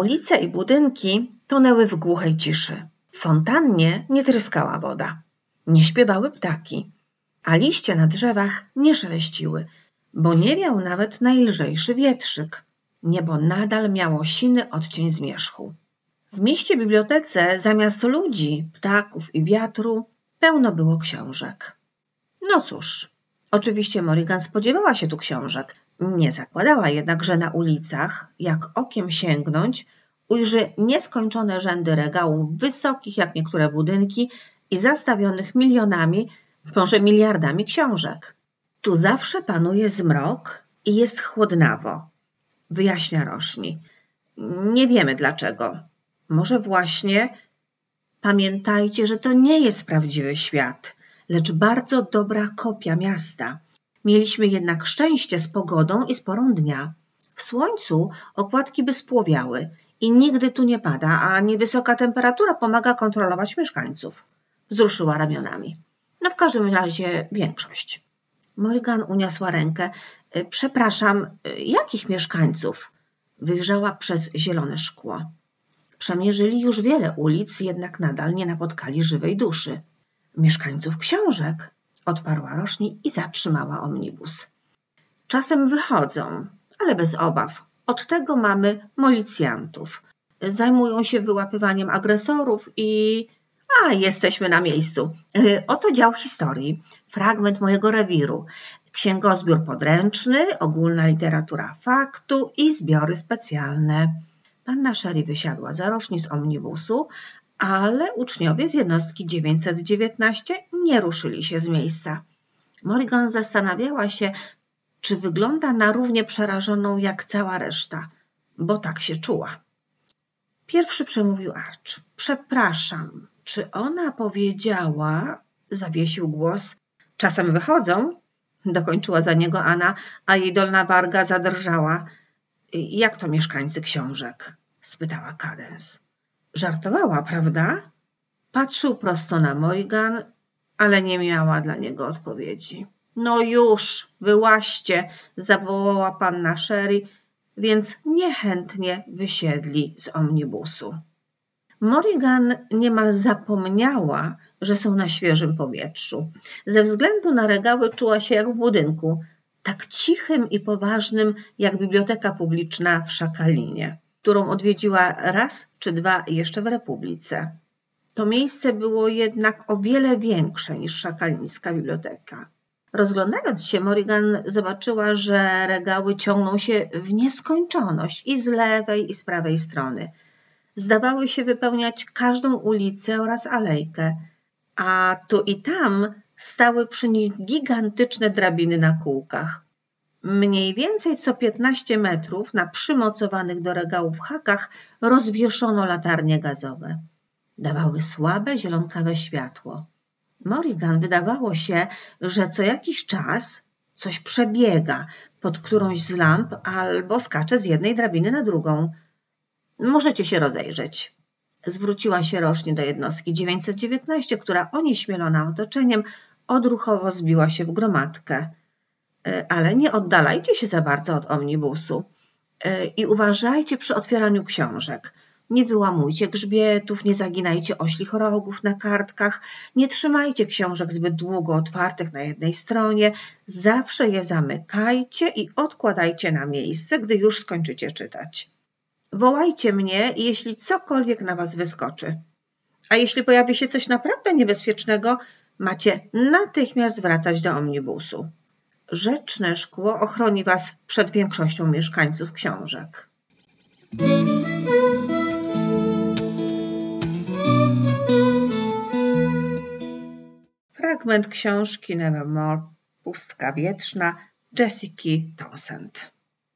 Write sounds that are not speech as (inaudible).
Ulice i budynki tonęły w głuchej ciszy. W fontannie nie tryskała woda. Nie śpiewały ptaki, a liście na drzewach nie szeleściły, bo nie wiał nawet najlżejszy wietrzyk. Niebo nadal miało siny odcień zmierzchu. W mieście bibliotece zamiast ludzi, ptaków i wiatru pełno było książek. No cóż, oczywiście Morrigan spodziewała się tu książek. Nie zakładała jednak, że na ulicach, jak okiem sięgnąć, ujrzy nieskończone rzędy regałów wysokich jak niektóre budynki i zastawionych milionami, może miliardami książek. Tu zawsze panuje zmrok i jest chłodnawo, wyjaśnia Rośni. Nie wiemy dlaczego. Może właśnie pamiętajcie, że to nie jest prawdziwy świat, lecz bardzo dobra kopia miasta. Mieliśmy jednak szczęście z pogodą i z porą dnia. W słońcu okładki by spłowiały i nigdy tu nie pada, a niewysoka temperatura pomaga kontrolować mieszkańców. Wzruszyła ramionami. No w każdym razie większość. Morgan uniosła rękę. Y, przepraszam, y, jakich mieszkańców? Wyjrzała przez zielone szkło. Przemierzyli już wiele ulic, jednak nadal nie napotkali żywej duszy. Mieszkańców książek, odparła Rośni i zatrzymała omnibus. Czasem wychodzą, ale bez obaw. Od tego mamy molicjantów. Zajmują się wyłapywaniem agresorów i a, jesteśmy na miejscu. (laughs) Oto dział historii, fragment mojego rewiru, księgozbiór podręczny, ogólna literatura faktu i zbiory specjalne. Panna Sherry wysiadła za rożni z omnibusu, ale uczniowie z jednostki 919 nie ruszyli się z miejsca. Morgan zastanawiała się, czy wygląda na równie przerażoną jak cała reszta, bo tak się czuła. Pierwszy przemówił Arch. Przepraszam, czy ona powiedziała, zawiesił głos, czasem wychodzą? Dokończyła za niego Anna, a jej dolna warga zadrżała. Jak to mieszkańcy książek? spytała Kadens. Żartowała, prawda? Patrzył prosto na Morgan, ale nie miała dla niego odpowiedzi. No już, wyłaście, zawołała panna Sherry, więc niechętnie wysiedli z omnibusu. Morrigan niemal zapomniała, że są na świeżym powietrzu. Ze względu na regały czuła się jak w budynku, tak cichym i poważnym jak biblioteka publiczna w Szakalinie, którą odwiedziła raz czy dwa jeszcze w Republice. To miejsce było jednak o wiele większe niż szakalińska biblioteka. Rozglądając się, Morrigan zobaczyła, że regały ciągną się w nieskończoność i z lewej, i z prawej strony. Zdawały się wypełniać każdą ulicę oraz alejkę, a tu i tam stały przy nich gigantyczne drabiny na kółkach. Mniej więcej co 15 metrów na przymocowanych do regałów hakach rozwieszono latarnie gazowe. Dawały słabe, zielonkawe światło. Morrigan wydawało się, że co jakiś czas coś przebiega pod którąś z lamp albo skacze z jednej drabiny na drugą. Możecie się rozejrzeć. Zwróciła się rocznie do jednostki 919, która onieśmielona otoczeniem odruchowo zbiła się w gromadkę. E, ale nie oddalajcie się za bardzo od omnibusu e, i uważajcie przy otwieraniu książek. Nie wyłamujcie grzbietów, nie zaginajcie oślich rogów na kartkach, nie trzymajcie książek zbyt długo otwartych na jednej stronie, zawsze je zamykajcie i odkładajcie na miejsce, gdy już skończycie czytać. Wołajcie mnie, jeśli cokolwiek na was wyskoczy. A jeśli pojawi się coś naprawdę niebezpiecznego, macie natychmiast wracać do omnibusu. Rzeczne szkło ochroni was przed większością mieszkańców książek. Fragment książki Nevermore, Pustka Wietrzna Jessica Townsend.